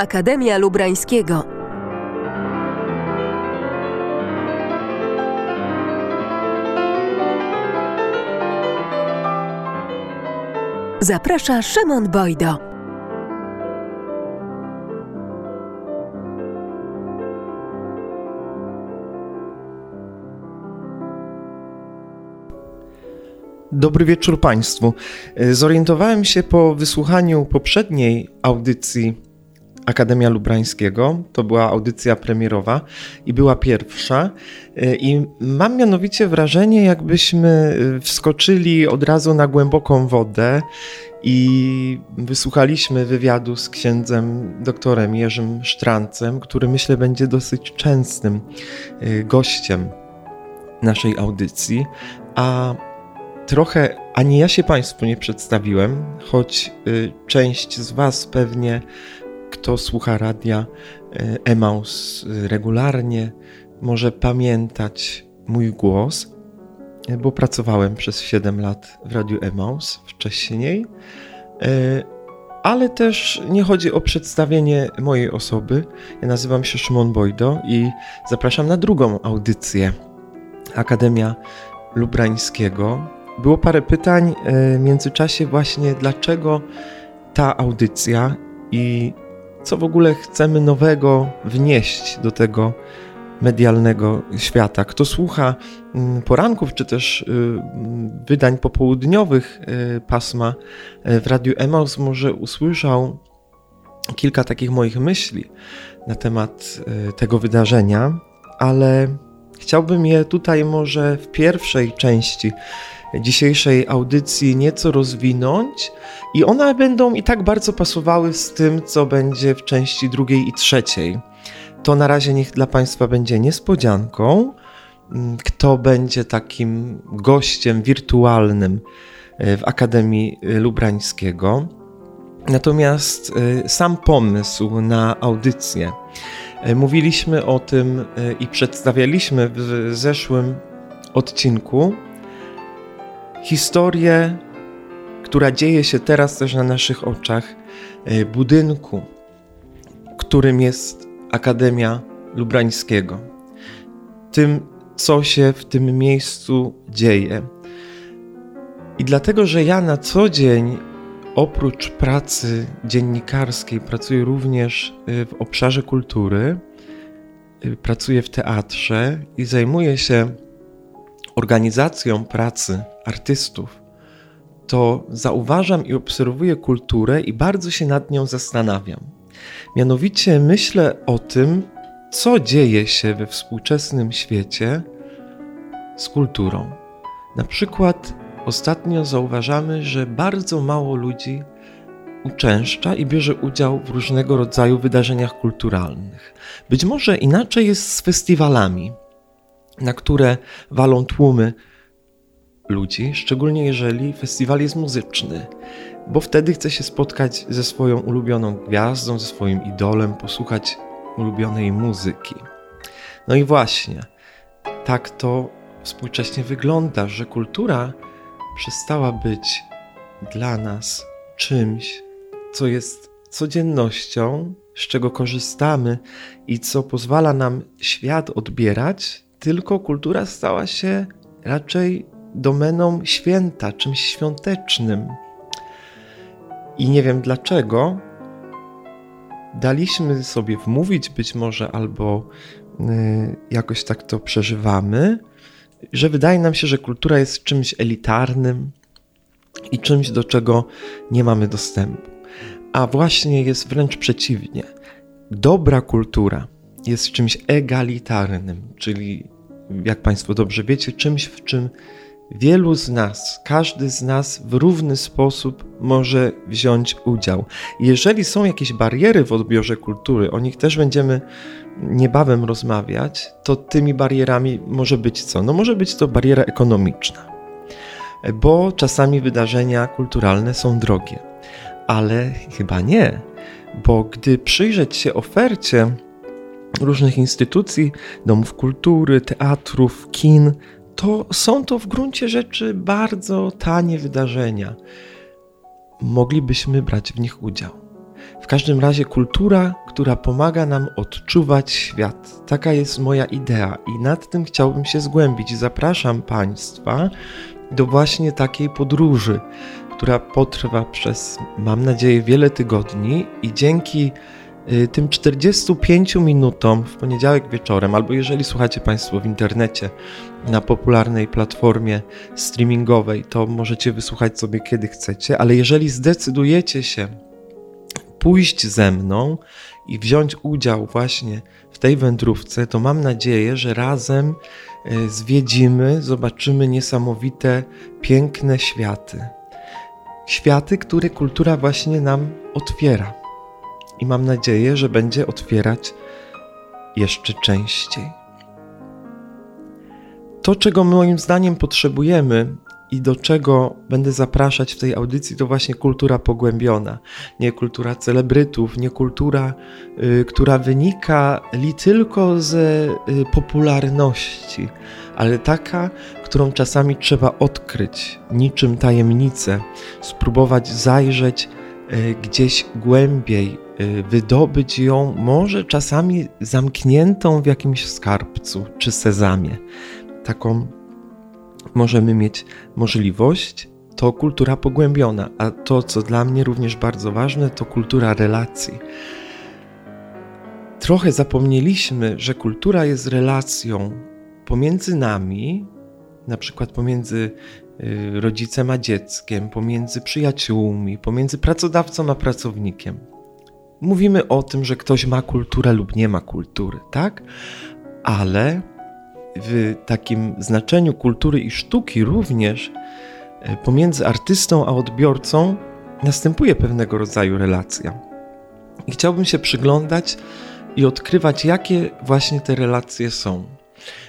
Akademia Lubrańskiego. Zaprasza Szymon Bojdo. Dobry wieczór Państwu. Zorientowałem się po wysłuchaniu poprzedniej audycji Akademia Lubrańskiego. To była audycja premierowa i była pierwsza. I mam mianowicie wrażenie, jakbyśmy wskoczyli od razu na głęboką wodę i wysłuchaliśmy wywiadu z księdzem doktorem Jerzym Sztrancem, który myślę będzie dosyć częstym y, gościem naszej audycji. A trochę ani ja się Państwu nie przedstawiłem, choć część z Was pewnie kto słucha radia e, Emaus regularnie, może pamiętać mój głos, e, bo pracowałem przez 7 lat w radiu Emaus wcześniej. E, ale też nie chodzi o przedstawienie mojej osoby. Ja nazywam się Szymon Bojdo i zapraszam na drugą audycję Akademia Lubrańskiego. Było parę pytań w międzyczasie właśnie dlaczego ta audycja i co w ogóle chcemy nowego wnieść do tego medialnego świata. Kto słucha mm, poranków, czy też y, wydań popołudniowych y, pasma y, w Radiu Emaus, może usłyszał kilka takich moich myśli na temat tego wydarzenia, ale chciałbym je tutaj może w pierwszej części dzisiejszej audycji nieco rozwinąć i one będą i tak bardzo pasowały z tym, co będzie w części drugiej i trzeciej. To na razie niech dla Państwa będzie niespodzianką, mm, kto będzie takim gościem wirtualnym e, w Akademii Lubrańskiego. Natomiast e, sam pomysł na audycję, e, mówiliśmy o tym i przedstawialiśmy w zeszłym odcinku historię, która dzieje się teraz też na naszych oczach, e, budynku, którym jest Akademia Lubrańskiego. Tym, co się w tym miejscu dzieje. I dlatego, że ja na co dzień, oprócz pracy dziennikarskiej, pracuję również e, w obszarze kultury, e, pracuję w teatrze i zajmuję się organizacją pracy artystów, to zauważam i obserwuję kulturę i bardzo się nad nią zastanawiam. Mianowicie myślę o tym, co dzieje się we współczesnym świecie z kulturą. Na przykład ostatnio zauważamy, że bardzo mało ludzi uczęszcza i bierze udział w różnego rodzaju wydarzeniach kulturalnych. Być może inaczej jest z festiwalami, na które walą tłumy ludzi, szczególnie jeżeli festiwal jest muzyczny, bo wtedy chce się spotkać ze swoją ulubioną gwiazdą, ze swoim idolem, posłuchać ulubionej muzyki. No i właśnie, tak to współcześnie wygląda, że kultura przestała być dla nas czymś, co jest codziennością, z czego korzystamy i co pozwala nam świat odbierać, tylko kultura stała się raczej domeną święta, czymś świątecznym. I nie wiem dlaczego daliśmy sobie wmówić, być może, albo y, jakoś tak to przeżywamy, że wydaje nam się, że kultura jest czymś elitarnym i czymś, do czego nie mamy dostępu. A właśnie jest wręcz przeciwnie. Dobra kultura jest czymś egalitarnym, czyli, jak Państwo dobrze wiecie, czymś, w czym Wielu z nas, każdy z nas w równy sposób może wziąć udział. Jeżeli są jakieś bariery w odbiorze kultury, o nich też będziemy niebawem rozmawiać, to tymi barierami może być co? No może być to bariera ekonomiczna, bo czasami wydarzenia kulturalne są drogie, ale chyba nie, bo gdy przyjrzeć się ofercie różnych instytucji, domów kultury, teatrów, kin, to są to w gruncie rzeczy bardzo tanie wydarzenia. Moglibyśmy brać w nich udział. W każdym razie kultura, która pomaga nam odczuwać świat. Taka jest moja idea i nad tym chciałbym się zgłębić. Zapraszam Państwa do właśnie takiej podróży, która potrwa przez, mam nadzieję, wiele tygodni i dzięki tym 45 minutom w poniedziałek wieczorem, albo jeżeli słuchacie Państwo w internecie na popularnej platformie streamingowej, to możecie wysłuchać sobie kiedy chcecie, ale jeżeli zdecydujecie się pójść ze mną i wziąć udział właśnie w tej wędrówce, to mam nadzieję, że razem e, zwiedzimy, zobaczymy niesamowite, piękne światy. Światy, które kultura właśnie nam otwiera. I mam nadzieję, że będzie otwierać jeszcze częściej. To, czego moim zdaniem potrzebujemy, i do czego będę zapraszać w tej audycji, to właśnie kultura pogłębiona. Nie kultura celebrytów, nie kultura, y, która wynika li tylko ze y, popularności, ale taka, którą czasami trzeba odkryć, niczym tajemnicę, spróbować zajrzeć gdzieś głębiej, y, wydobyć ją, może czasami zamkniętą w jakimś skarbcu czy sezamie. Taką możemy mieć możliwość, to kultura pogłębiona, a to, co dla mnie również bardzo ważne, to kultura relacji. Trochę zapomnieliśmy, że kultura jest relacją pomiędzy nami, na przykład pomiędzy rodzicem a dzieckiem, pomiędzy przyjaciółmi, pomiędzy pracodawcą a pracownikiem. Mówimy o tym, że ktoś ma kulturę lub nie ma kultury, tak? Ale w takim znaczeniu kultury i sztuki również e, pomiędzy artystą a odbiorcą następuje pewnego rodzaju relacja. I chciałbym się przyglądać i odkrywać, jakie właśnie te relacje są.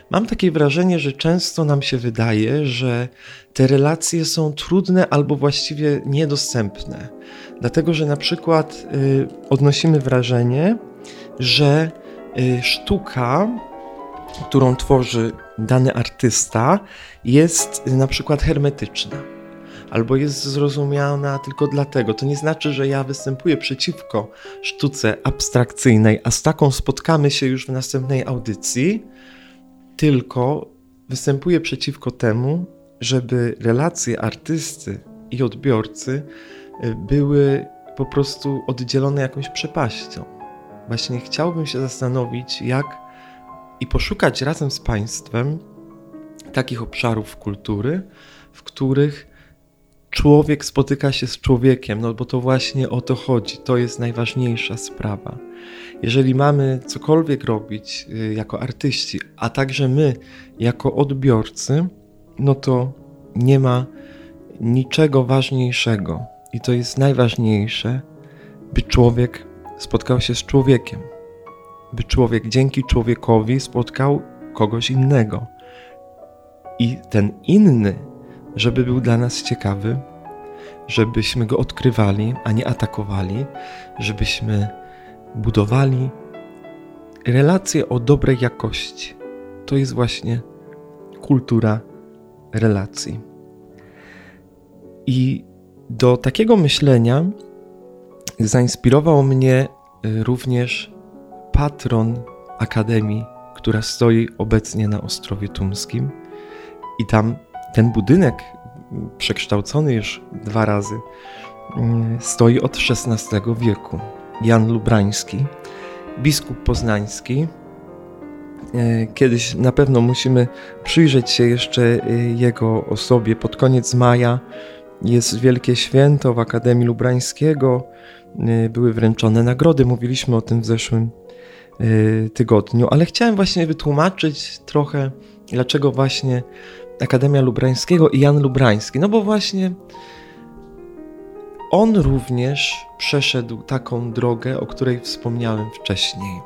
Mam takie wrażenie, że często nam się wydaje, że te relacje są trudne albo właściwie niedostępne, dlatego że na przykład y, odnosimy wrażenie, że y, sztuka którą tworzy dany artysta, jest na przykład hermetyczna. Albo jest zrozumiana tylko dlatego. To nie znaczy, że ja występuję przeciwko sztuce abstrakcyjnej, a z taką spotkamy się już w następnej audycji, tylko występuję przeciwko temu, żeby relacje artysty i odbiorcy y, były po prostu oddzielone jakąś przepaścią. Właśnie chciałbym się zastanowić, jak i poszukać razem z Państwem takich obszarów kultury, w których człowiek spotyka się z człowiekiem, no bo to właśnie o to chodzi, to jest najważniejsza sprawa. Jeżeli mamy cokolwiek robić y, jako artyści, a także my jako odbiorcy, no to nie ma niczego ważniejszego i to jest najważniejsze, by człowiek spotkał się z człowiekiem by człowiek dzięki człowiekowi spotkał kogoś innego. I ten inny, żeby był dla nas ciekawy, żebyśmy go odkrywali, a nie atakowali, żebyśmy budowali relacje o dobrej jakości. To jest właśnie kultura relacji. I do takiego myślenia zainspirował mnie y, również patron Akademii, która stoi obecnie na Ostrowie Tumskim. I tam ten budynek, przekształcony już dwa razy, mm, stoi od XVI wieku. Jan Lubrański, biskup poznański. E, kiedyś na pewno musimy przyjrzeć się jeszcze e, jego osobie. Pod koniec maja jest wielkie święto w Akademii Lubrańskiego. E, były wręczone nagrody, mówiliśmy o tym w zeszłym tygodniu, ale chciałem właśnie wytłumaczyć trochę, dlaczego właśnie Akademia Lubrańskiego i Jan Lubrański. No bo właśnie on również przeszedł taką drogę, o której wspomniałem wcześniej.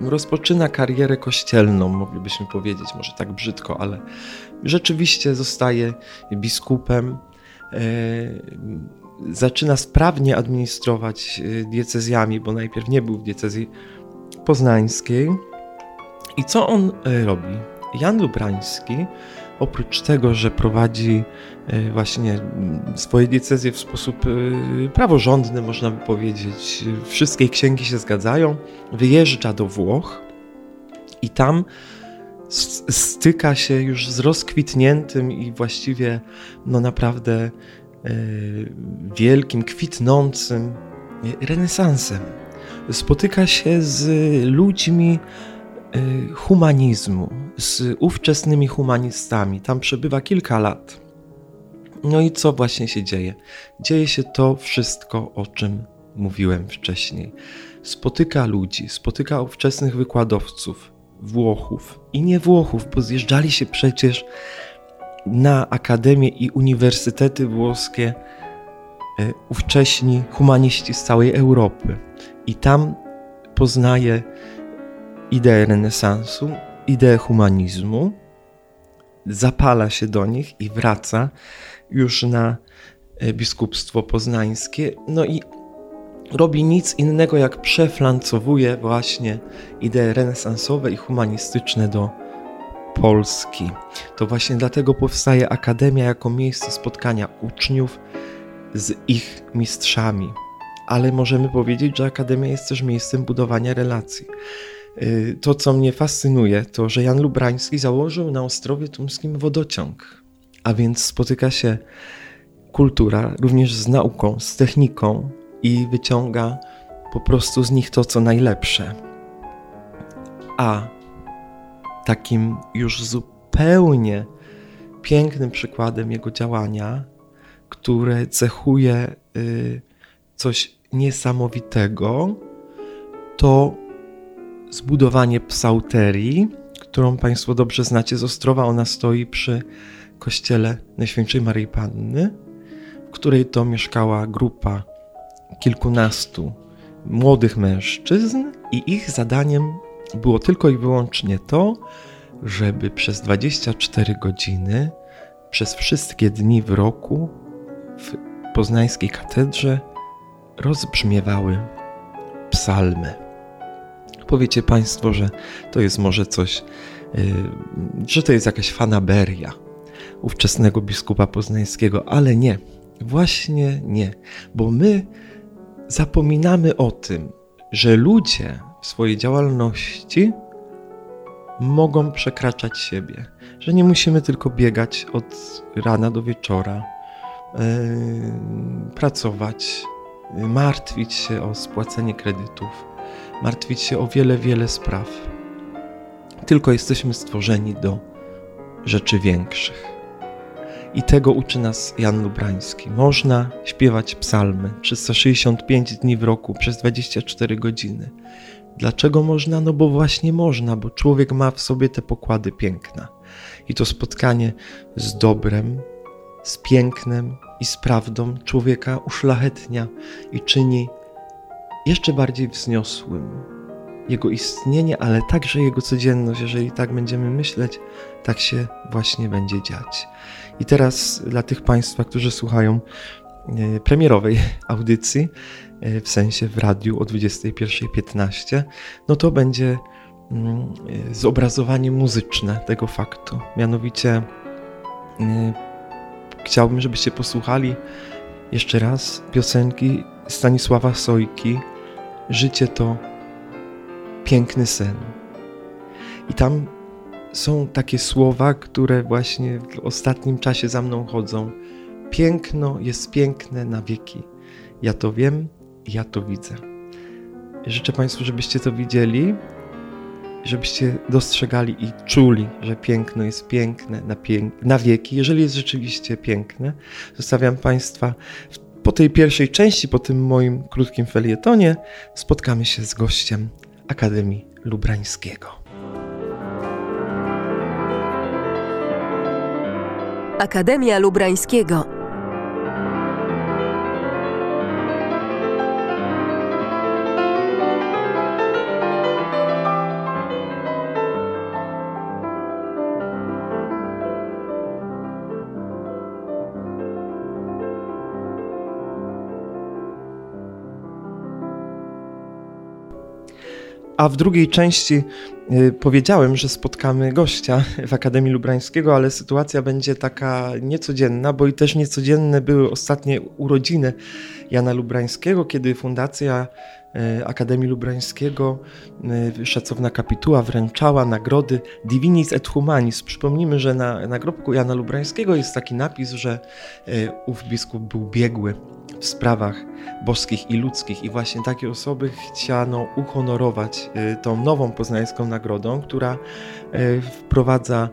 Y, rozpoczyna karierę kościelną, moglibyśmy powiedzieć, może tak brzydko, ale rzeczywiście zostaje biskupem y, zaczyna sprawnie administrować y, diecezjami, bo najpierw nie był w diecezji poznańskiej. I co on robi? Jan Lubrański oprócz tego, że prowadzi e, właśnie swoje diecezje w sposób e, praworządny, można by powiedzieć, wszystkie księgi się zgadzają, wyjeżdża do Włoch i tam styka się już z rozkwitniętym i właściwie no naprawdę e, wielkim, kwitnącym renesansem. Spotyka się z ludźmi humanizmu, z ówczesnymi humanistami. Tam przebywa kilka lat. No i co właśnie się dzieje? Dzieje się to wszystko, o czym mówiłem wcześniej. Spotyka ludzi, spotyka ówczesnych wykładowców, Włochów i nie Włochów, bo zjeżdżali się przecież na akademie i uniwersytety włoskie y, ówcześni humaniści z całej Europy. I tam poznaje ideę renesansu, ideę humanizmu, zapala się do nich i wraca już na e, biskupstwo poznańskie. No i robi nic innego jak przeflancowuje właśnie idee renesansowe i humanistyczne do Polski. To właśnie dlatego powstaje Akademia jako miejsce spotkania uczniów z ich mistrzami. Ale możemy powiedzieć, że Akademia jest też miejscem budowania relacji. Y, to, co mnie fascynuje, to że Jan Lubrański założył na Ostrowie Tumskim wodociąg, a więc spotyka się kultura również z nauką, z techniką i wyciąga po prostu z nich to, co najlepsze. A takim już zupełnie pięknym przykładem jego działania, które cechuje y, coś niesamowitego, to zbudowanie psauterii, którą Państwo dobrze znacie z Ostrowa. Ona stoi przy kościele Najświętszej Maryi Panny, w której to mieszkała grupa kilkunastu młodych mężczyzn i ich zadaniem było tylko i wyłącznie to, żeby przez 24 godziny, przez wszystkie dni w roku w poznańskiej katedrze rozbrzmiewały psalmy. Powiecie Państwo, że to jest może coś, y, że to jest jakaś fanaberia ówczesnego biskupa poznańskiego, ale nie, właśnie nie, bo my zapominamy o tym, że ludzie w swojej działalności mogą przekraczać siebie, że nie musimy tylko biegać od rana do wieczora, yy, pracować, martwić się o spłacenie kredytów, martwić się o wiele, wiele spraw. Tylko jesteśmy stworzeni do rzeczy większych. I tego uczy nas Jan Lubrański. Można śpiewać psalmy 365 dni w roku przez 24 godziny. Dlaczego można? No bo właśnie można, bo człowiek ma w sobie te pokłady piękna. I to spotkanie z dobrem, z pięknem i z prawdą człowieka uszlachetnia i czyni jeszcze bardziej wzniosłym. Jego istnienie, ale także jego codzienność, jeżeli tak będziemy myśleć, tak się właśnie będzie dziać. I teraz dla tych Państwa, którzy słuchają e, premierowej audycji, e, w sensie w radiu o 21.15, no to będzie mm, e, zobrazowanie muzyczne tego faktu. Mianowicie chciałbym, żebyście posłuchali jeszcze raz piosenki Stanisława Sojki Życie to piękny sen. I tam są takie słowa, które właśnie w ostatnim czasie za mną chodzą. Piękno jest piękne na wieki. Ja to wiem ja to widzę. Życzę Państwu, żebyście to widzieli, żebyście dostrzegali i czuli, że piękno jest piękne na, pięk na wieki. Jeżeli jest rzeczywiście piękne, zostawiam Państwa w po tej pierwszej części, po tym moim krótkim felietonie, spotkamy się z gościem Akademii Lubrańskiego. Akademia Lubrańskiego A w drugiej części y, powiedziałem, że spotkamy gościa w Akademii Lubrańskiego, ale sytuacja będzie taka niecodzienna, bo i też niecodzienne były ostatnie urodziny Jana Lubrańskiego, kiedy Fundacja y, Akademii Lubrańskiego, y, szacowna kapituła wręczała nagrody Divinis et Humanis. Przypomnijmy, że na nagrobku Jana Lubrańskiego jest taki napis, że ów biskup był biegły w sprawach boskich i ludzkich. I właśnie takie osoby chciano uhonorować y, tą nową poznańską nagrodą, która y, wprowadza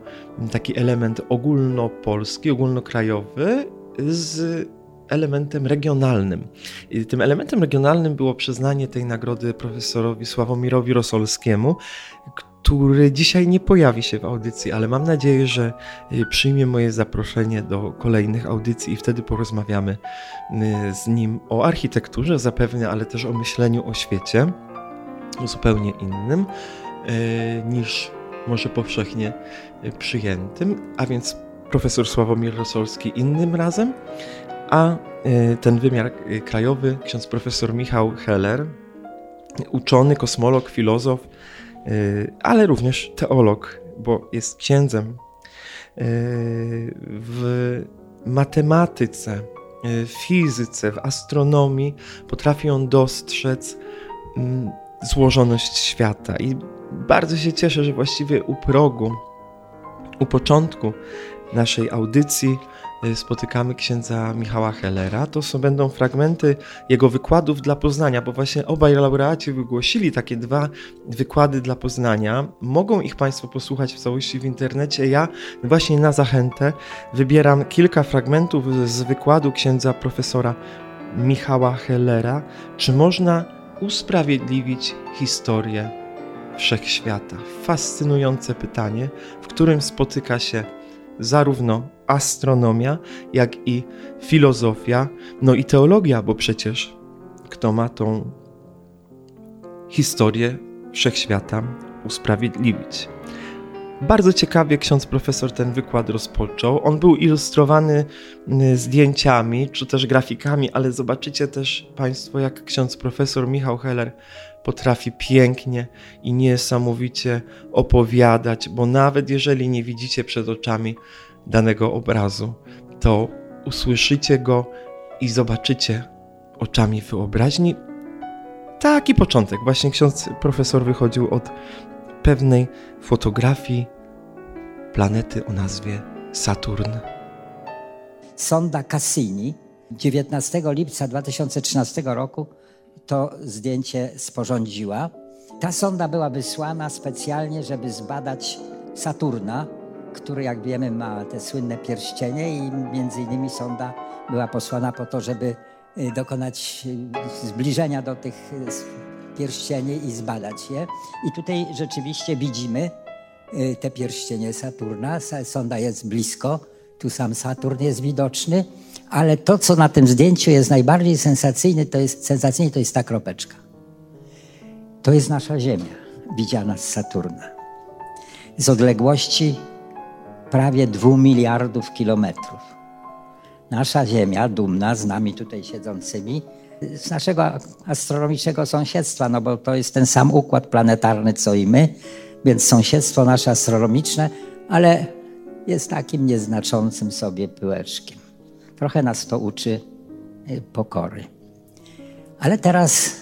taki element ogólnopolski, ogólnokrajowy z elementem regionalnym. I tym elementem regionalnym było przyznanie tej nagrody profesorowi Sławomirowi Rosolskiemu, który dzisiaj nie pojawi się w audycji, ale mam nadzieję, że y, przyjmie moje zaproszenie do kolejnych audycji i wtedy porozmawiamy y, z nim o architekturze zapewne, ale też o myśleniu o świecie zupełnie innym y, niż może powszechnie przyjętym, a więc profesor Sławomir Rosolski innym razem, a ten wymiar krajowy ksiądz profesor Michał Heller, uczony, kosmolog, filozof, ale również teolog, bo jest księdzem. Y, w matematyce, y, w fizyce, w astronomii potrafi on dostrzec mm, złożoność świata. I bardzo się cieszę, że właściwie u progu, u początku naszej audycji Y, spotykamy księdza Michała Hellera. To są, będą fragmenty jego wykładów dla Poznania, bo właśnie obaj laureaci wygłosili takie dwa wykłady dla Poznania. Mogą ich Państwo posłuchać w całości w internecie. Ja właśnie na zachętę wybieram kilka fragmentów z wykładu księdza profesora Michała Hellera. Czy można usprawiedliwić historię wszechświata? Fascynujące pytanie, w którym spotyka się zarówno astronomia, jak i filozofia, no i teologia, bo przecież kto ma tą historię wszechświata usprawiedliwić. Bardzo ciekawie ksiądz profesor ten wykład rozpoczął. On był ilustrowany y, zdjęciami czy też grafikami, ale zobaczycie też Państwo, jak ksiądz profesor Michał Heller potrafi pięknie i niesamowicie opowiadać, bo nawet jeżeli nie widzicie przed oczami danego obrazu, to usłyszycie go i zobaczycie oczami wyobraźni. Taki początek. Właśnie ksiądz profesor wychodził od pewnej fotografii planety o nazwie Saturn. Sonda Cassini 19 lipca 2013 roku to zdjęcie sporządziła. Ta sonda była wysłana specjalnie, żeby zbadać Saturna, który jak wiemy ma te słynne pierścienie i między innymi sonda była posłana po to, żeby y, dokonać y, zbliżenia do tych y, pierścieni i zbadać je. I tutaj rzeczywiście widzimy te pierścienie Saturna. Sonda jest blisko, tu sam Saturn jest widoczny, ale to, co na tym zdjęciu jest najbardziej sensacyjne, to jest, sensacyjne, to jest ta kropeczka. To jest nasza Ziemia, widziana z Saturna. Z odległości prawie dwóch miliardów kilometrów. Nasza Ziemia, dumna z nami tutaj siedzącymi, z naszego astronomicznego sąsiedztwa, no bo to jest ten sam układ planetarny co i my, więc sąsiedztwo nasze astronomiczne, ale jest takim nieznaczącym sobie pyłeczkiem. Trochę nas to uczy y, pokory. Ale teraz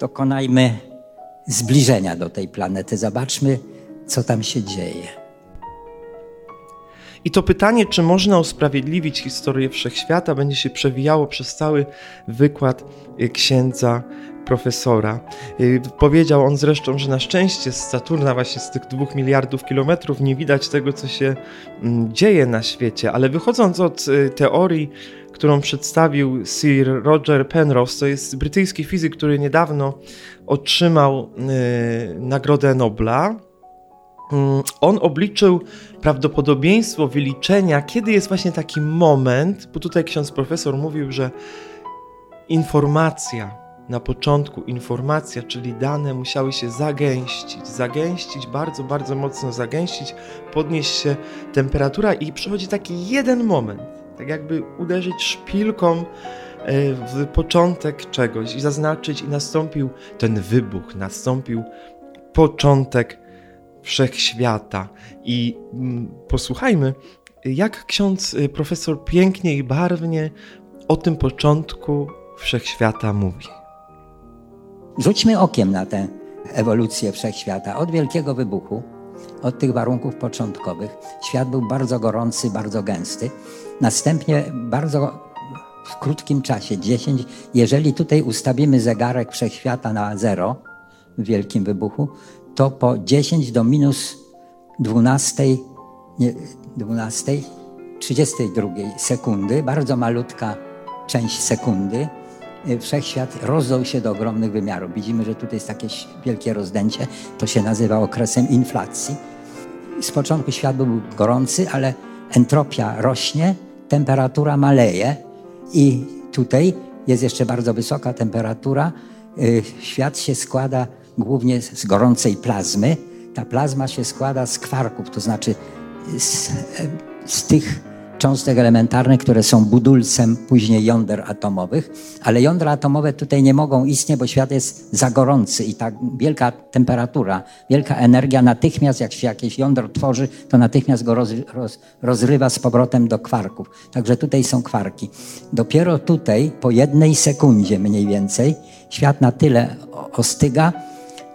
dokonajmy zbliżenia do tej planety. Zobaczmy, co tam się dzieje. I to pytanie, czy można usprawiedliwić historię wszechświata, będzie się przewijało przez cały wykład y, księdza profesora. Y, powiedział on zresztą, że na szczęście z Saturna, właśnie z tych dwóch miliardów kilometrów, nie widać tego, co się mm, dzieje na świecie, ale wychodząc od y, teorii, którą przedstawił Sir Roger Penrose, to jest brytyjski fizyk, który niedawno otrzymał Nagrodę Nobla on obliczył prawdopodobieństwo wyliczenia, kiedy jest właśnie taki moment, bo tutaj ksiądz profesor mówił, że informacja na początku, informacja, czyli dane musiały się zagęścić, zagęścić, bardzo, bardzo mocno zagęścić, podnieść się temperatura i przychodzi taki jeden moment, tak jakby uderzyć szpilką e, w początek czegoś i zaznaczyć, i nastąpił ten wybuch, nastąpił początek wszechświata. I mm, posłuchajmy, jak ksiądz y, profesor pięknie i barwnie o tym początku wszechświata mówi. Rzućmy okiem na tę ewolucję wszechświata od wielkiego wybuchu, od tych warunków początkowych. Świat był bardzo gorący, bardzo gęsty. Następnie bardzo w krótkim czasie, 10, jeżeli tutaj ustawimy zegarek wszechświata na zero w wielkim wybuchu, to po 10 do minus 12, nie, 12 32 sekundy, bardzo malutka część sekundy, y, wszechświat rozdał się do ogromnych wymiarów. Widzimy, że tutaj jest takie wielkie rozdęcie, to się nazywa okresem inflacji. Z początku świat był gorący, ale entropia rośnie, temperatura maleje i tutaj jest jeszcze bardzo wysoka temperatura. Y, świat się składa głównie z gorącej plazmy. Ta plazma się składa z kwarków, to znaczy z, z tych cząstek elementarnych, które są budulcem później jąder atomowych, ale jądra atomowe tutaj nie mogą istnieć, bo świat jest za gorący i ta wielka temperatura, wielka energia natychmiast, jak się jakieś jądro tworzy, to natychmiast go roz, roz, rozrywa z powrotem do kwarków. Także tutaj są kwarki. Dopiero tutaj, po jednej sekundzie mniej więcej, świat na tyle ostyga,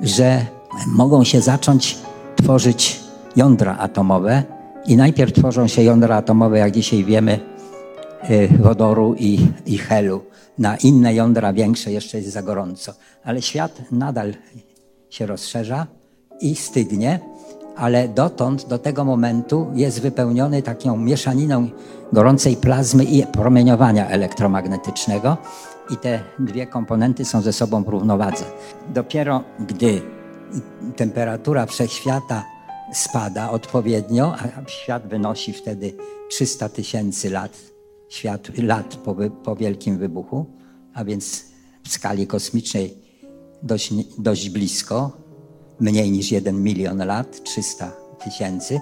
że mogą się zacząć tworzyć jądra atomowe, i najpierw tworzą się jądra atomowe, jak dzisiaj wiemy, y, wodoru i, i helu. Na inne jądra większe jeszcze jest za gorąco. Ale świat nadal się rozszerza i stygnie, ale dotąd, do tego momentu jest wypełniony taką mieszaniną gorącej plazmy i promieniowania elektromagnetycznego i te dwie komponenty są ze sobą w równowadze. Dopiero gdy temperatura wszechświata spada odpowiednio, a świat wynosi wtedy 300 tysięcy lat, świat, lat po, po wielkim wybuchu, a więc w skali kosmicznej dość, dość blisko, mniej niż 1 milion lat, 300 tysięcy.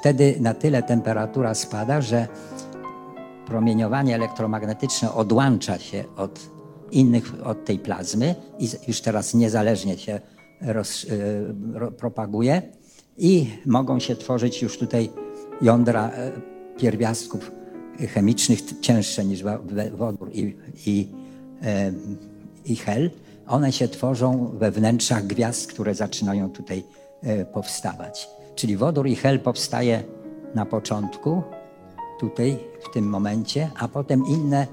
Wtedy na tyle temperatura spada, że promieniowanie elektromagnetyczne odłącza się od innych, od tej plazmy i już teraz niezależnie się roz, y, propaguje i mogą się tworzyć już tutaj jądra e, pierwiastków chemicznych cięższe niż wodór i, i, e, i hel. One się tworzą we wnętrzach gwiazd, które zaczynają tutaj e, powstawać. Czyli wodór i hel powstaje na początku, tutaj, w tym momencie, a potem inne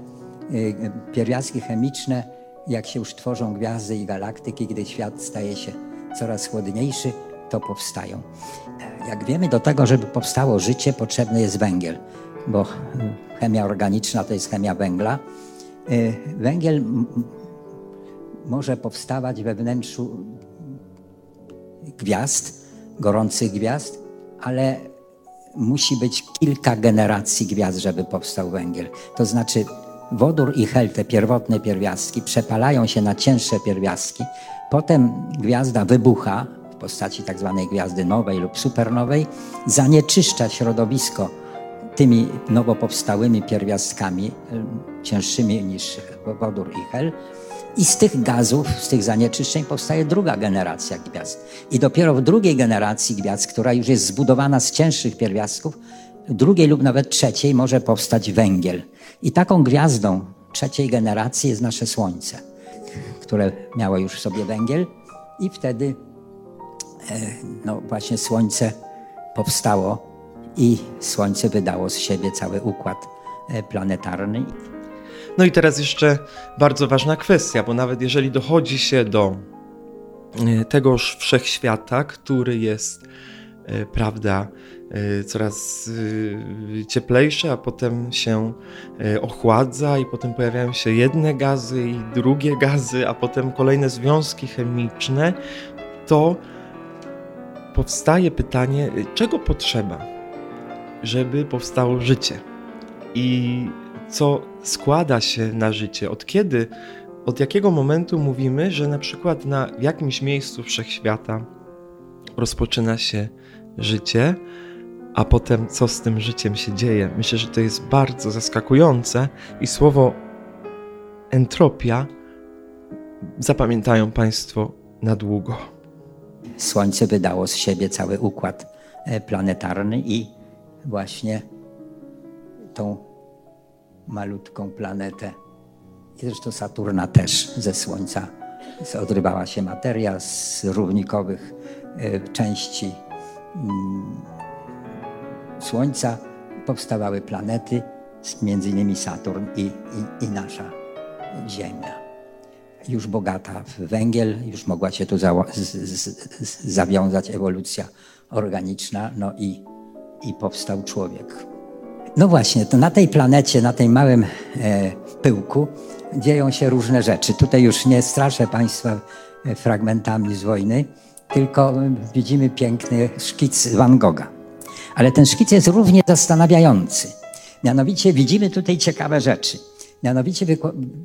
pierwiastki chemiczne, jak się już tworzą gwiazdy i galaktyki, gdy świat staje się coraz chłodniejszy, to powstają. Jak wiemy, do tego, żeby powstało życie, potrzebny jest węgiel, bo chemia organiczna to jest chemia węgla. Y, węgiel może powstawać we wnętrzu gwiazd, gorących gwiazd, ale musi być kilka generacji gwiazd, żeby powstał węgiel. To znaczy wodór i hel, te pierwotne pierwiastki, przepalają się na cięższe pierwiastki, potem gwiazda wybucha, w postaci tak zwanej gwiazdy nowej lub supernowej, zanieczyszcza środowisko tymi nowo powstałymi pierwiastkami, cięższymi niż wodór i hel. I z tych gazów, z tych zanieczyszczeń powstaje druga generacja gwiazd. I dopiero w drugiej generacji gwiazd, która już jest zbudowana z cięższych pierwiastków, drugiej lub nawet trzeciej może powstać węgiel. I taką gwiazdą trzeciej generacji jest nasze Słońce, które miało już w sobie węgiel i wtedy E, no właśnie Słońce powstało i Słońce wydało z siebie cały układ e, planetarny. No i teraz jeszcze bardzo ważna kwestia, bo nawet jeżeli dochodzi się do e, tegoż wszechświata, który jest, prawda, coraz cieplejszy, a potem się ochładza, i potem pojawiają się jedne gazy i drugie gazy, a potem kolejne związki chemiczne, to powstaje pytanie, czego potrzeba, żeby powstało życie? I co składa się na życie, od kiedy, od jakiego momentu mówimy, że na przykład na jakimś miejscu wszechświata rozpoczyna się życie, a potem co z tym życiem się dzieje. Myślę, że to jest bardzo zaskakujące i słowo entropia zapamiętają Państwo na długo. Słońce wydało z siebie cały układ e, planetarny i właśnie tą malutką planetę, i zresztą Saturna też ze Słońca odrywała się materia z równikowych e, części mm, Słońca powstawały planety, między innymi Saturn i, i, i nasza Ziemia. Już bogata w węgiel, już mogła się tu zawiązać ewolucja organiczna, no i, i powstał człowiek. No właśnie, to na tej planecie, na tym małym e, pyłku dzieją się różne rzeczy. Tutaj już nie straszę Państwa e, fragmentami z wojny, tylko widzimy piękny szkic Van Gogha. Ale ten szkic jest równie zastanawiający. Mianowicie widzimy tutaj ciekawe rzeczy. Mianowicie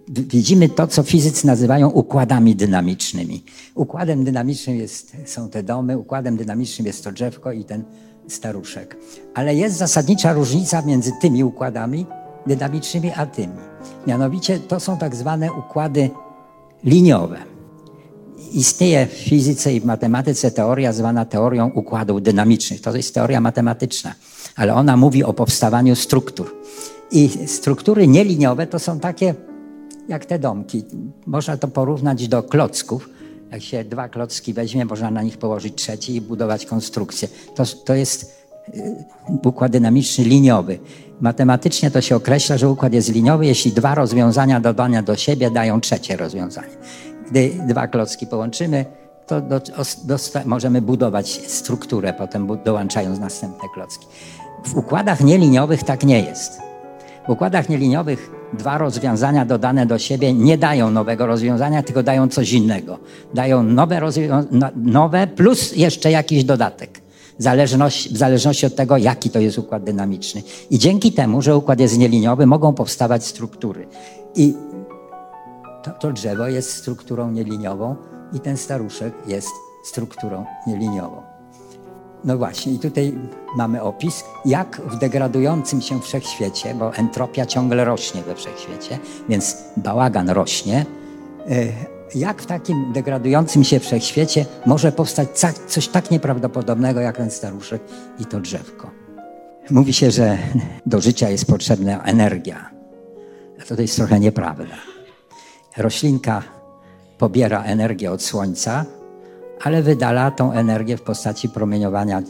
widzimy to, co fizycy nazywają układami dynamicznymi. Układem dynamicznym jest, są te domy, układem dynamicznym jest to drzewko i ten staruszek. Ale jest zasadnicza różnica między tymi układami dynamicznymi a tymi. Mianowicie to są tak zwane układy liniowe. Istnieje w fizyce i w matematyce teoria zwana teorią układów dynamicznych. To jest teoria matematyczna, ale ona mówi o powstawaniu struktur. I struktury nieliniowe to są takie jak te domki. Można to porównać do klocków. Jak się dwa klocki weźmie, można na nich położyć trzeci i budować konstrukcję. To, to jest y, układ dynamiczny liniowy. Matematycznie to się określa, że układ jest liniowy, jeśli dwa rozwiązania dodane do siebie dają trzecie rozwiązanie. Gdy dwa klocki połączymy, to do, do, możemy budować strukturę, potem dołączając następne klocki. W układach nieliniowych tak nie jest. W układach nieliniowych dwa rozwiązania dodane do siebie nie dają nowego rozwiązania, tylko dają coś innego. Dają nowe, nowe plus jeszcze jakiś dodatek. Zależność, w zależności od tego, jaki to jest układ dynamiczny. I dzięki temu, że układ jest nieliniowy, mogą powstawać struktury. I to, to drzewo jest strukturą nieliniową i ten staruszek jest strukturą nieliniową. No właśnie, i tutaj mamy opis, jak w degradującym się wszechświecie, bo entropia ciągle rośnie we wszechświecie, więc bałagan rośnie, e, jak w takim degradującym się wszechświecie może powstać coś tak nieprawdopodobnego jak ten staruszek i to drzewko. Mówi się, że do życia jest potrzebna energia. A to jest trochę nieprawda. Roślinka pobiera energię od słońca, ale wydala tą energię w postaci promieniowania e,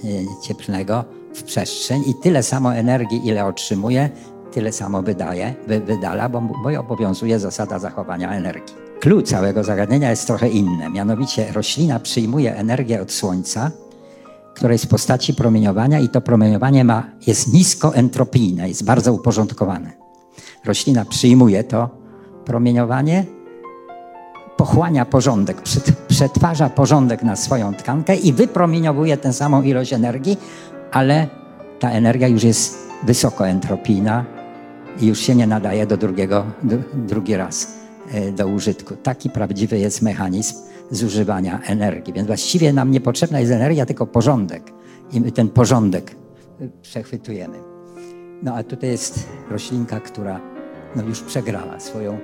cieplnego w przestrzeń i tyle samo energii, ile otrzymuje, tyle samo wydaje, wy, wydala, bo, bo obowiązuje zasada zachowania energii. Klucz całego zagadnienia jest trochę inny. Mianowicie roślina przyjmuje energię od słońca, która jest w postaci promieniowania i to promieniowanie ma, jest niskoentropijne, jest bardzo uporządkowane. Roślina przyjmuje to promieniowanie, pochłania porządek, przetwarza porządek na swoją tkankę i wypromieniowuje tę samą ilość energii, ale ta energia już jest wysokoentropijna i już się nie nadaje do drugiego, drugi raz e, do użytku. Taki prawdziwy jest mechanizm zużywania energii. Więc właściwie nam niepotrzebna jest energia, tylko porządek. I my ten porządek e, przechwytujemy. No a tutaj jest roślinka, która no, już przegrała swoją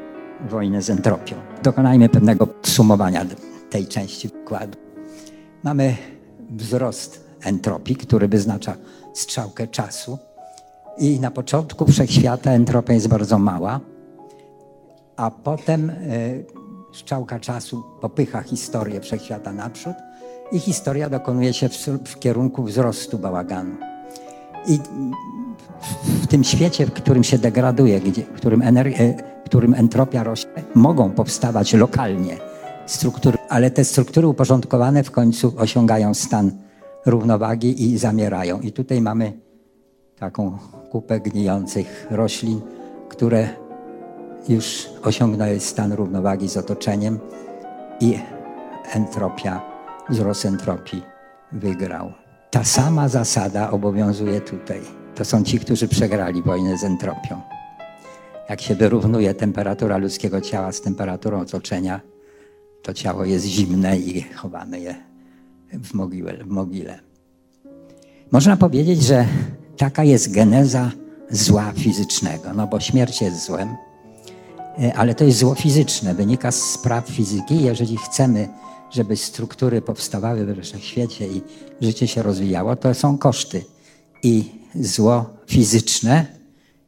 wojnę z entropią. Dokonajmy pewnego podsumowania tej części wykładu. Mamy wzrost entropii, który wyznacza strzałkę czasu. I na początku wszechświata entropia jest bardzo mała, a potem y, strzałka czasu popycha historię wszechświata naprzód i historia dokonuje się w, kierunku wzrostu bałaganu. I w tym świecie, w którym się degraduje, gdzie, w którym, energia, w którym entropia rośnie, mogą powstawać lokalnie struktury, ale te struktury uporządkowane w końcu osiągają stan równowagi i zamierają. I tutaj mamy taką kupę gnijących roślin, które już osiągnęły stan równowagi z otoczeniem i entropia, wzrost entropii wygrał. Ta sama zasada obowiązuje tutaj. To są ci, którzy przegrali wojnę z entropią. Jak się wyrównuje temperatura ludzkiego ciała z temperaturą otoczenia, to ciało jest zimne i chowamy je w mogile. W mogile. Można powiedzieć, że taka jest geneza zła fizycznego, no bo śmierć jest złem, e, ale to jest zło fizyczne, wynika z spraw fizyki. Jeżeli chcemy żeby struktury powstawały we wszechświecie i życie się rozwijało, to są koszty. I zło fizyczne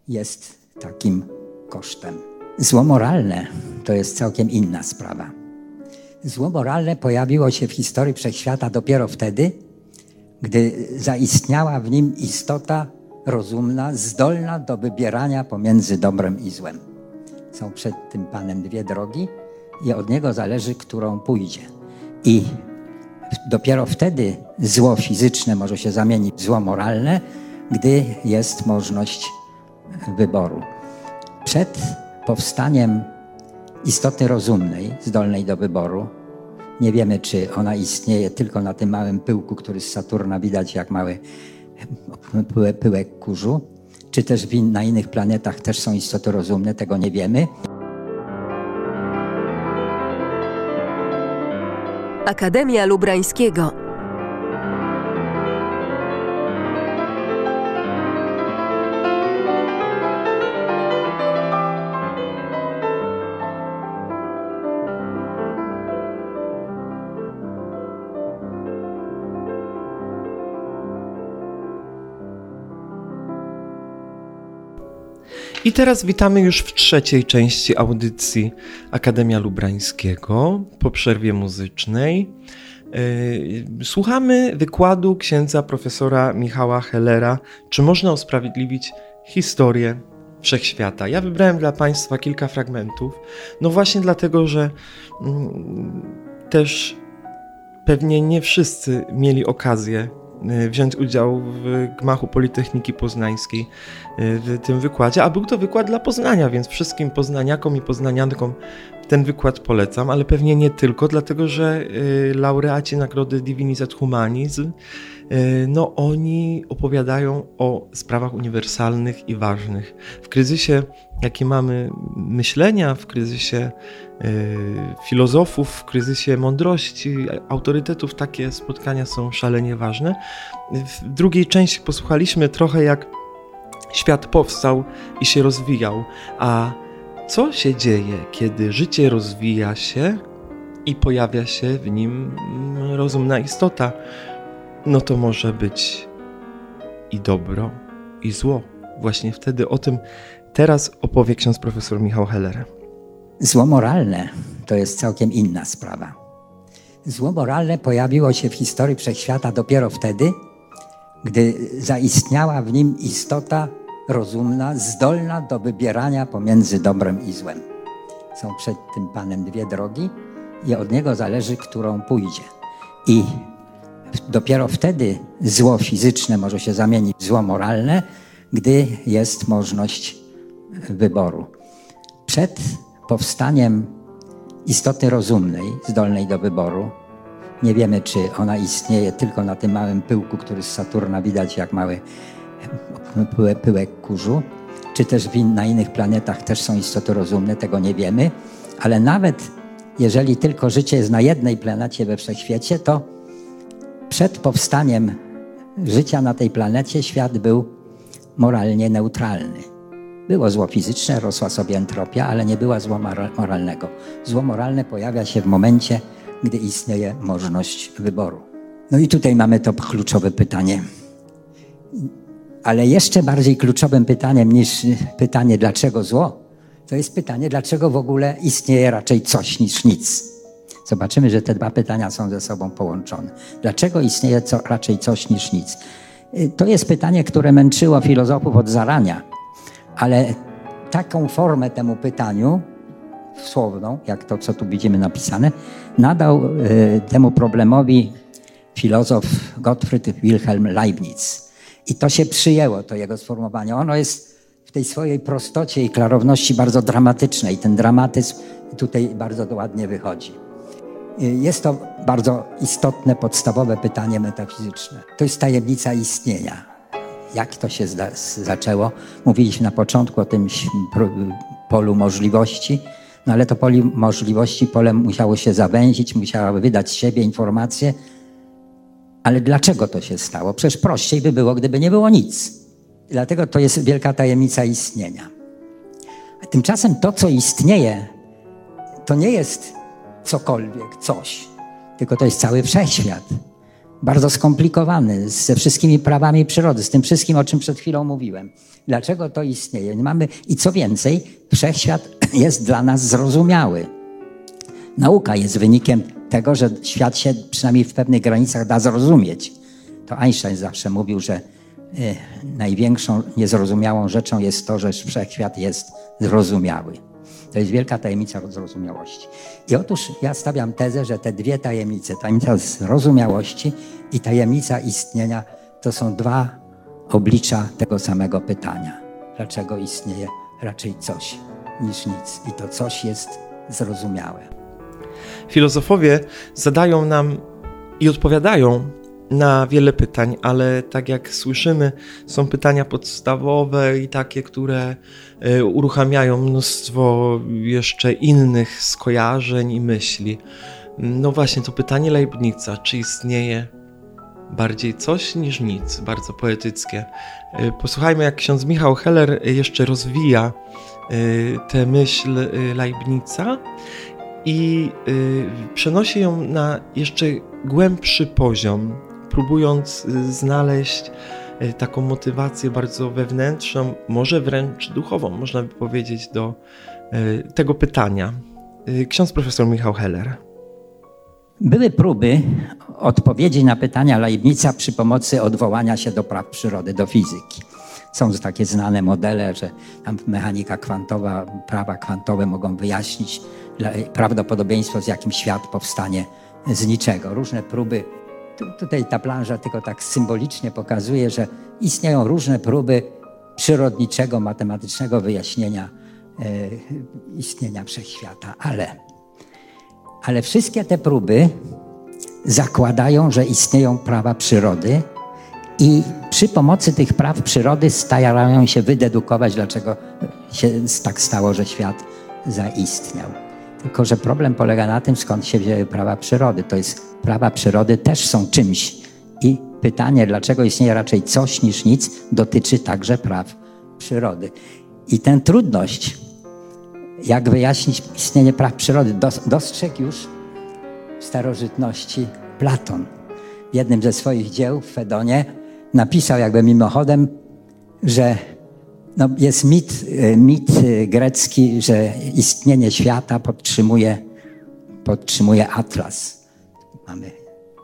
jest takim kosztem. Zło moralne to jest całkiem inna sprawa. Zło moralne pojawiło się w historii wszechświata dopiero wtedy, gdy zaistniała w nim istota rozumna, zdolna do wybierania pomiędzy dobrem i złem. Są przed tym Panem dwie drogi i od Niego zależy, którą pójdzie. I dopiero wtedy zło fizyczne może się zamienić w zło moralne, gdy jest możliwość wyboru. Przed powstaniem istoty rozumnej, zdolnej do wyboru, nie wiemy, czy ona istnieje tylko na tym małym pyłku, który z Saturna widać jak mały pyłek kurzu, czy też na innych planetach też są istoty rozumne, tego nie wiemy. Akademia Lubrańskiego I teraz witamy już w trzeciej części audycji Akademia Lubrańskiego po przerwie muzycznej. E, słuchamy wykładu księdza profesora Michała Hellera, czy można usprawiedliwić historię wszechświata. Ja wybrałem dla Państwa kilka fragmentów, no właśnie dlatego, że mm, też pewnie nie wszyscy mieli okazję wziąć udział w gmachu Politechniki Poznańskiej e, w tym wykładzie, a był to wykład dla Poznania, więc wszystkim poznaniakom i poznaniankom ten wykład polecam, ale pewnie nie tylko, dlatego że e, laureaci Nagrody Divinis et Humanism, no oni opowiadają o sprawach uniwersalnych i ważnych. W kryzysie, jaki mamy myślenia, w kryzysie Y, filozofów w kryzysie mądrości, autorytetów, takie spotkania są szalenie ważne. W drugiej części posłuchaliśmy trochę, jak świat powstał i się rozwijał, a co się dzieje, kiedy życie rozwija się i pojawia się w nim rozumna istota? No to może być i dobro, i zło. Właśnie wtedy o tym teraz opowie ksiądz profesor Michał Heller. Zło moralne to jest całkiem inna sprawa. Zło moralne pojawiło się w historii wszechświata dopiero wtedy, gdy zaistniała w nim istota rozumna, zdolna do wybierania pomiędzy dobrem i złem. Są przed tym Panem dwie drogi i od Niego zależy, którą pójdzie. I dopiero wtedy zło fizyczne może się zamienić w zło moralne, gdy jest możliwość wyboru. Przed powstaniem istoty rozumnej, zdolnej do wyboru. Nie wiemy, czy ona istnieje tylko na tym małym pyłku, który z Saturna widać jak mały pyłek kurzu, czy też na innych planetach też są istoty rozumne, tego nie wiemy, ale nawet jeżeli tylko życie jest na jednej planecie we wszechświecie, to przed powstaniem życia na tej planecie świat był moralnie neutralny. Było zło fizyczne, rosła sobie entropia, ale nie była zło moralnego. Zło moralne pojawia się w momencie, gdy istnieje możliwość wyboru. No i tutaj mamy to kluczowe pytanie. Ale jeszcze bardziej kluczowym pytaniem niż pytanie, dlaczego zło, to jest pytanie, dlaczego w ogóle istnieje raczej coś niż nic. Zobaczymy, że te dwa pytania są ze sobą połączone. Dlaczego istnieje co, raczej coś niż nic? To jest pytanie, które męczyło filozofów od zarania ale taką formę temu pytaniu, słowną, jak to, co tu widzimy napisane, nadał y, temu problemowi filozof Gottfried Wilhelm Leibniz. I to się przyjęło, to jego sformułowanie. Ono jest w tej swojej prostocie i klarowności bardzo dramatyczne i ten dramatyzm tutaj bardzo ładnie wychodzi. Y, jest to bardzo istotne, podstawowe pytanie metafizyczne. To jest tajemnica istnienia jak to się zaczęło. Mówiliśmy na początku o tym polu możliwości, no ale to pole możliwości, pole musiało się zawęzić, musiało wydać z siebie informacje. Ale dlaczego to się stało? Przecież prościej by było, gdyby nie było nic. Dlatego to jest wielka tajemnica istnienia. A tymczasem to, co istnieje, to nie jest cokolwiek, coś. tylko to jest cały wszechświat. Bardzo skomplikowany, ze wszystkimi prawami przyrody, z tym wszystkim, o czym przed chwilą mówiłem. Dlaczego to istnieje? Mamy, I co więcej, wszechświat jest dla nas zrozumiały. Nauka jest wynikiem tego, że świat się przynajmniej w pewnych granicach da zrozumieć. To Einstein zawsze mówił, że y, największą niezrozumiałą rzeczą jest to, że wszechświat jest zrozumiały. To jest wielka tajemnica zrozumiałości. I otóż ja stawiam tezę, że te dwie tajemnice, tajemnica zrozumiałości i tajemnica istnienia, to są dwa oblicza tego samego pytania. Dlaczego istnieje raczej coś niż nic? I to coś jest zrozumiałe. Filozofowie zadają nam i odpowiadają na wiele pytań, ale tak jak słyszymy, są pytania podstawowe i takie, które e, uruchamiają mnóstwo jeszcze innych skojarzeń i myśli. No właśnie, to pytanie Leibnica, czy istnieje bardziej coś niż nic, bardzo poetyckie. E, posłuchajmy, jak ksiądz Michał Heller jeszcze rozwija e, tę myśl Leibnica i przenosi ją na jeszcze głębszy poziom, próbując y, znaleźć y, taką motywację bardzo wewnętrzną, może wręcz duchową, można by powiedzieć, do y, tego pytania. Ksiądz profesor Michał Heller. Były próby odpowiedzi na pytania Leibnica przy pomocy odwołania się do praw przyrody, do fizyki. Są takie znane modele, że tam mechanika kwantowa, prawa kwantowe mogą wyjaśnić prawdopodobieństwo, z jakim świat powstanie z niczego. Różne próby tutaj ta plansza tylko tak symbolicznie pokazuje, że istnieją różne próby przyrodniczego, matematycznego wyjaśnienia e, istnienia wszechświata, ale, ale wszystkie te próby zakładają, że istnieją prawa przyrody i przy pomocy tych praw przyrody starają się wydedukować, dlaczego się tak stało, że świat zaistniał. Tylko, że problem polega na tym, skąd się wzięły prawa przyrody. To jest, prawa przyrody też są czymś. I pytanie, dlaczego istnieje raczej coś niż nic, dotyczy także praw przyrody. I tę trudność, jak wyjaśnić istnienie praw przyrody, dostrzegł już w starożytności Platon. W jednym ze swoich dzieł w Fedonie napisał jakby mimochodem, że no, jest mit, e, mit e, grecki, że istnienie świata podtrzymuje, podtrzymuje Atlas. Mamy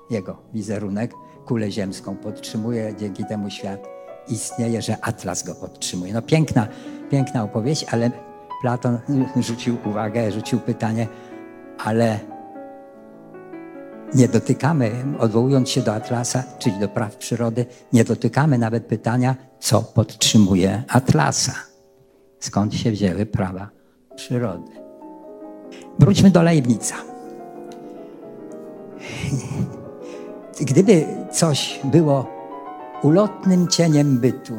jego wizerunek, kulę ziemską podtrzymuje, dzięki temu świat istnieje, że Atlas go podtrzymuje. No piękna, piękna opowieść, ale Platon rzucił uwagę, rzucił pytanie, ale nie dotykamy, odwołując się do Atlasa, czyli do praw przyrody, nie dotykamy nawet pytania, co podtrzymuje Atlasa. Skąd się wzięły prawa przyrody. Wróćmy do Leibnica. Gdyby coś było ulotnym cieniem bytu,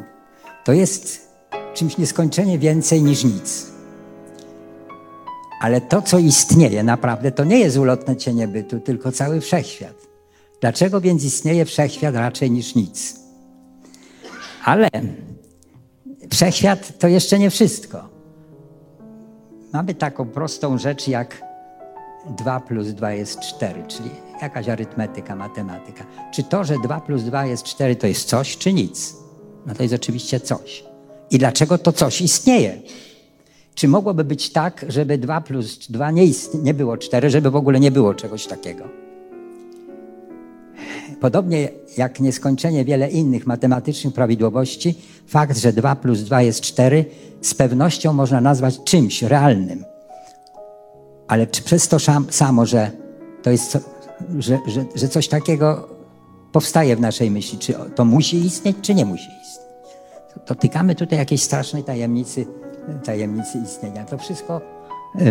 to jest czymś nieskończenie więcej niż nic. Ale to, co istnieje naprawdę, to nie jest ulotne cienie bytu, tylko cały wszechświat. Dlaczego więc istnieje wszechświat raczej niż nic? Ale wszechświat to jeszcze nie wszystko. Mamy taką prostą rzecz jak 2 plus 2 jest 4, czyli jakaś arytmetyka, matematyka. Czy to, że 2 plus 2 jest 4, to jest coś, czy nic? No to jest oczywiście coś. I dlaczego to coś istnieje? Czy mogłoby być tak, żeby 2 plus 2 nie, nie było 4, żeby w ogóle nie było czegoś takiego? Podobnie jak nieskończenie wiele innych matematycznych prawidłowości, fakt, że 2 plus 2 jest 4, z pewnością można nazwać czymś realnym. Ale czy przez to samo, że to jest, że, że, że coś takiego powstaje w naszej myśli, czy to musi istnieć, czy nie musi istnieć? Dotykamy tutaj jakiejś strasznej tajemnicy tajemnicy istnienia. To wszystko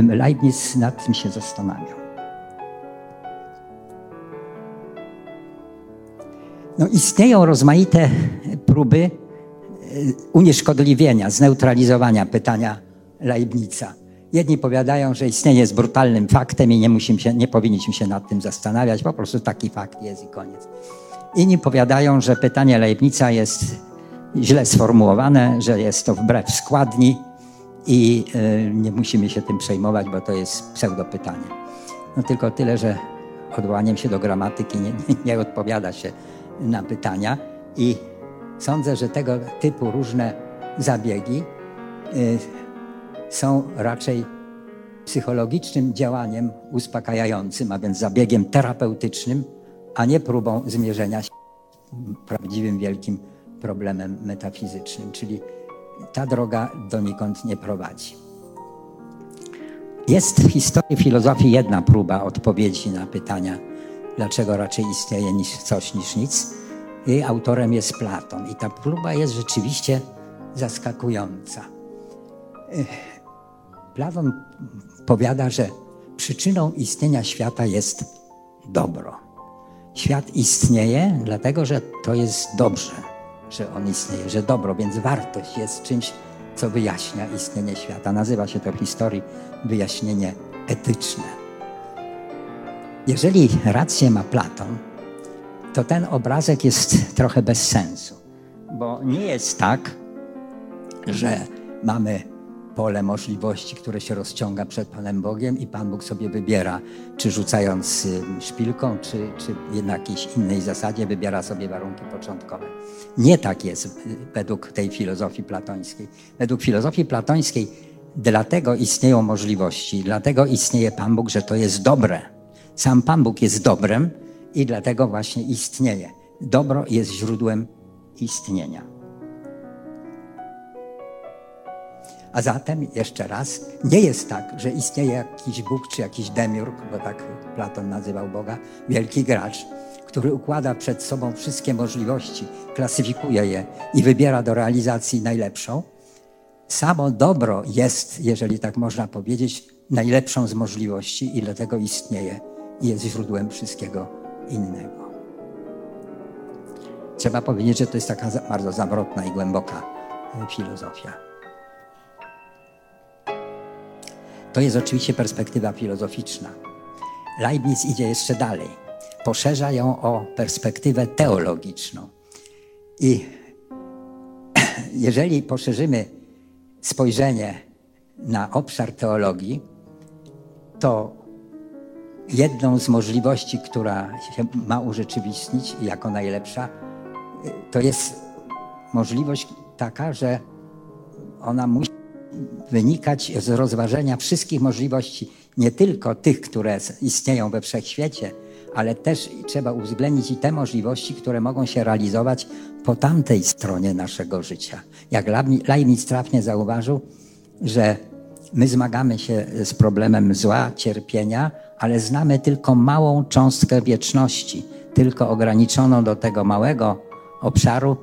Leibniz nad tym się zastanawiał. No, istnieją rozmaite próby e, unieszkodliwienia, zneutralizowania pytania Leibnica. Jedni powiadają, że istnienie jest brutalnym faktem i nie, musimy się, nie powinniśmy się nad tym zastanawiać, po prostu taki fakt jest i koniec. Inni powiadają, że pytanie Leibnica jest źle sformułowane, że jest to wbrew składni, i e, nie musimy się tym przejmować, bo to jest pseudopytanie. No tylko tyle, że odwołaniem się do gramatyki nie, nie, nie odpowiada się na pytania i sądzę, że tego typu różne zabiegi y, są raczej psychologicznym działaniem uspokajającym, a więc zabiegiem terapeutycznym, a nie próbą zmierzenia się z prawdziwym wielkim problemem metafizycznym, czyli ta droga donikąd nie prowadzi. Jest w historii filozofii jedna próba odpowiedzi na pytania, dlaczego raczej istnieje niż coś niż nic. Jej autorem jest Platon i ta próba jest rzeczywiście zaskakująca. Platon powiada, że przyczyną istnienia świata jest dobro. Świat istnieje dlatego, że to jest dobrze, że on istnieje, że dobro, więc wartość jest czymś, co wyjaśnia istnienie świata. Nazywa się to w historii wyjaśnienie etyczne. Jeżeli rację ma Platon, to ten obrazek jest trochę bez sensu, bo nie jest tak, że mamy pole możliwości, które się rozciąga przed Panem Bogiem i Pan Bóg sobie wybiera, czy rzucając szpilką, czy, czy na jakiejś innej zasadzie wybiera sobie warunki początkowe. Nie tak jest według tej filozofii platońskiej. Według filozofii platońskiej dlatego istnieją możliwości, dlatego istnieje Pan Bóg, że to jest dobre. Sam Pan Bóg jest dobrem i dlatego właśnie istnieje. Dobro jest źródłem istnienia. A zatem, jeszcze raz, nie jest tak, że istnieje jakiś Bóg czy jakiś demiurg, bo tak Platon nazywał Boga, wielki gracz, który układa przed sobą wszystkie możliwości, klasyfikuje je i wybiera do realizacji najlepszą. Samo dobro jest, jeżeli tak można powiedzieć, najlepszą z możliwości i dlatego istnieje jest źródłem wszystkiego innego. Trzeba powiedzieć, że to jest taka bardzo zawrotna i głęboka e, filozofia. To jest oczywiście perspektywa filozoficzna. Leibniz idzie jeszcze dalej. Poszerza ją o perspektywę teologiczną. I jeżeli poszerzymy spojrzenie na obszar teologii, to jedną z możliwości, która się ma urzeczywistnić jako najlepsza, to jest możliwość taka, że ona musi wynikać z rozważenia wszystkich możliwości, nie tylko tych, które istnieją we wszechświecie, ale też trzeba uwzględnić i te możliwości, które mogą się realizować po tamtej stronie naszego życia. Jak Leibniz trafnie zauważył, że my zmagamy się z problemem zła, cierpienia, ale znamy tylko małą cząstkę wieczności, tylko ograniczoną do tego małego obszaru,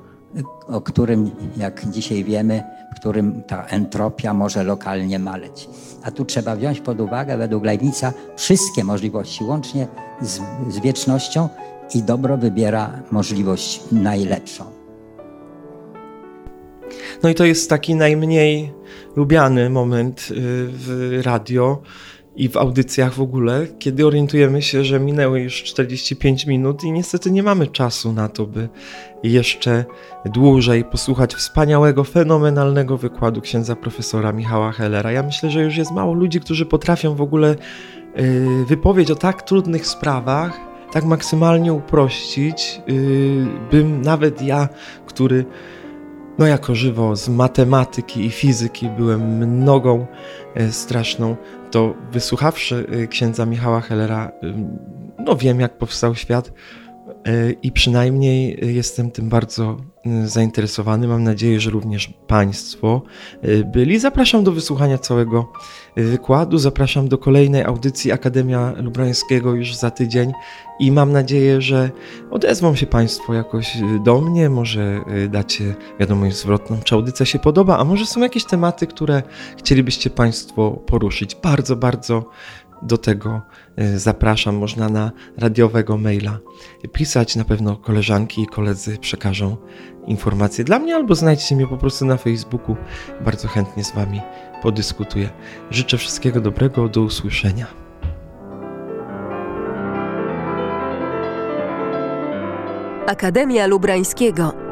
o którym, jak dzisiaj wiemy, w którym ta entropia może lokalnie maleć. A tu trzeba wziąć pod uwagę, według Leibnica, wszystkie możliwości, łącznie z, z wiecznością i dobro wybiera możliwość najlepszą. No i to jest taki najmniej lubiany moment y, w radio, i w audycjach w ogóle, kiedy orientujemy się, że minęły już 45 minut i niestety nie mamy czasu na to, by jeszcze dłużej posłuchać wspaniałego, fenomenalnego wykładu księdza profesora Michała Hellera. Ja myślę, że już jest mało ludzi, którzy potrafią w ogóle y, wypowiedź o tak trudnych sprawach tak maksymalnie uprościć, y, bym nawet ja, który no jako żywo z matematyki i fizyki byłem nogą y, straszną, to wysłuchawszy y, księdza Michała Hellera, no wiem jak powstał świat i przynajmniej jestem tym bardzo zainteresowany. Mam nadzieję, że również Państwo byli. Zapraszam do wysłuchania całego wykładu. Zapraszam do kolejnej audycji Akademia Lubrańskiego już za tydzień i mam nadzieję, że odezwą się Państwo jakoś do mnie, może dacie wiadomość zwrotną, czy audycja się podoba, a może są jakieś tematy, które chcielibyście Państwo poruszyć. Bardzo, bardzo do tego zapraszam. Można na radiowego maila pisać. Na pewno koleżanki i koledzy przekażą informacje dla mnie, albo znajdźcie mnie po prostu na Facebooku. Bardzo chętnie z Wami podyskutuję. Życzę wszystkiego dobrego, do usłyszenia. Akademia Lubrańskiego